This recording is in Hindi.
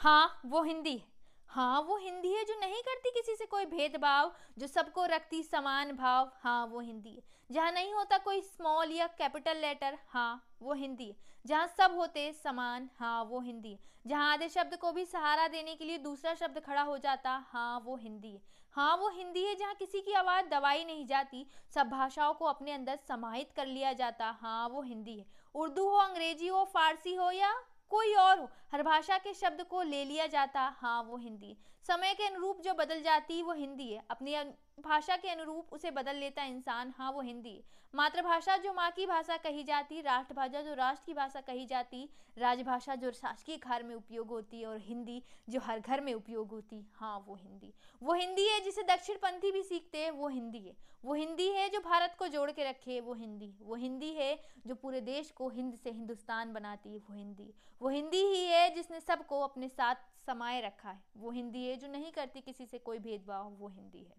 हाँ वो हिंदी। है हाँ वो हिंदी है जो नहीं करती किसी से कोई भेदभाव, जो सबको रखती समान भाव। हाँ वो हिंदी है। जहाँ नहीं होता कोई स्मॉल या कैपिटल लेटर हाँ वो हिंदी है। जहाँ सब होते समान हाँ वो हिंदी है। जहाँ आधे शब्द को भी सहारा देने के लिए दूसरा शब्द खड़ा हो जाता हाँ वो हिंदी है। हाँ वो हिंदी है जहाँ किसी की आवाज़ दबाई नहीं जाती, सब भाषाओं को अपने अंदर समाहित कर लिया जाता हाँ वो हिंदी है। उर्दू हो, अंग्रेज़ी हो, फारसी हो या कोई और हो हर भाषा के शब्द को ले लिया जाता हाँ वो हिंदी। समय के अनुरूप जो बदल जाती, वो हिंदी है। अपनी भाषा के अनुरूप उसे बदल लेता इंसान हाँ वो हिंदी मातृभाषा जो माँ की भाषा कही जाती, राष्ट्रभाषा जो राष्ट्र की भाषा कही जाती, राजभाषा जो शासकीय घर में उपयोग होती है और हिंदी जो हर घर में उपयोग होती हाँ वो हिंदी। वो हिंदी है जिसे दक्षिण पंथी भी सीखते हैं, वो हिंदी है। वो हिंदी है जो भारत को जोड़ के रखे वो हिंदी वो हिंदी है जो पूरे देश को हिंद से हिंदुस्तान बनाती है, वो हिंदी वो हिंदी ही है जिसने सबको अपने साथ समाये रखा है। वो हिंदी है जो नहीं करती किसी से कोई भेदभाव, वो हिंदी है।